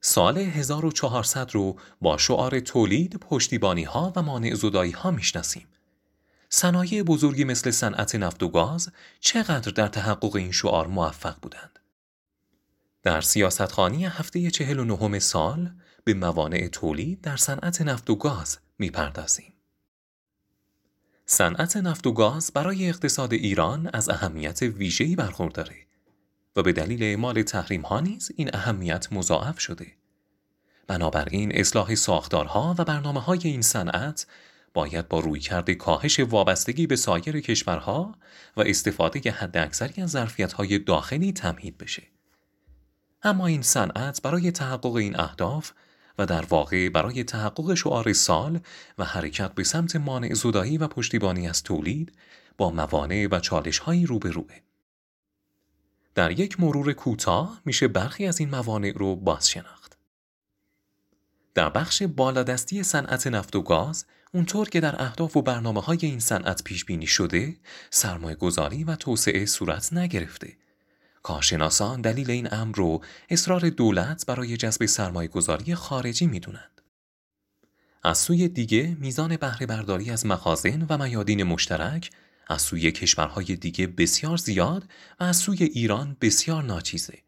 سال 1400 رو با شعار تولید پشتیبانی ها و مانع زدایی ها می‌شناسیم. صنایع بزرگی مثل صنعت نفت و گاز چقدر در تحقق این شعار موفق بودند. در سیاستخانی هفته 49 سال به موانع تولید در صنعت نفت و گاز می‌پردازیم. صنعت نفت و گاز برای اقتصاد ایران از اهمیت ویژه‌ای برخورداره و به دلیل اعمال تحریم ها نیز این اهمیت مضاعف شده. بنابراین اصلاح ساختارها و برنامه های این صنعت باید با رویکرد کاهش وابستگی به سایر کشورها و استفاده حداکثری از ظرفیت‌های داخلی تمهید بشه. اما این صنعت برای تحقق این اهداف و در واقع برای تحقق شعار سال و حرکت به سمت مانع زدایی و پشتیبانی از تولید با موانع و چالش‌هایی روبروه. در یک مرور کوتاه میشه برخی از این موانع رو باز شناخت. در بخش بالادستی صنعت نفت و گاز اونطور که در اهداف و برنامه های این صنعت پیش بینی شده سرمایه گذاری و توسعه صورت نگرفته کارشناسان دلیل این امر رو اصرار دولت برای جذب سرمایه گذاری خارجی می‌دونند. از سوی دیگه میزان بهره برداری از مخازن و میادین مشترک از سوی کشورهای دیگه بسیار زیاد و از سوی ایران بسیار ناچیزه.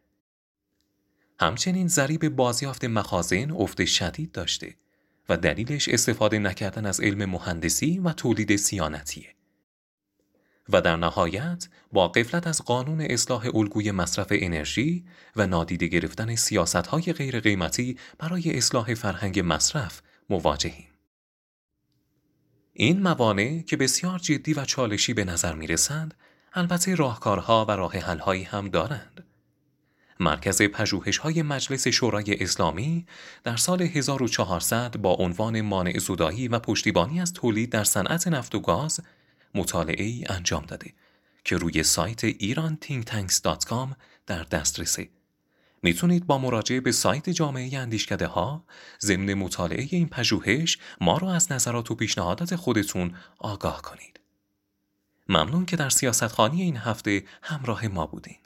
همچنین ضریب بازیافت مخازن افت شدید داشته و دلیلش استفاده نکردن از علم مهندسی و تولید سیانتیه. و در نهایت با قفلت از قانون اصلاح الگوی مصرف انرژی و نادیده گرفتن سیاستهای غیر قیمتی برای اصلاح فرهنگ مصرف مواجهیم. این موانع که بسیار جدی و چالشی به نظر می رسند، البته راهکارها و راه حلهایی هم دارند. مرکز پژوهش های مجلس شورای اسلامی در سال 1400 با عنوان مانع زودایی و پشتیبانی از تولید در صنعت نفت و گاز مطالعه ای انجام داده که روی سایت ایران در دسترسه. می‌تونید با مراجعه به سایت جامعه اندیشکده ها ضمن مطالعه این پژوهش ما رو از نظرات و پیشنهادات خودتون آگاه کنید. ممنون که در سیاستخانی این هفته همراه ما بودین.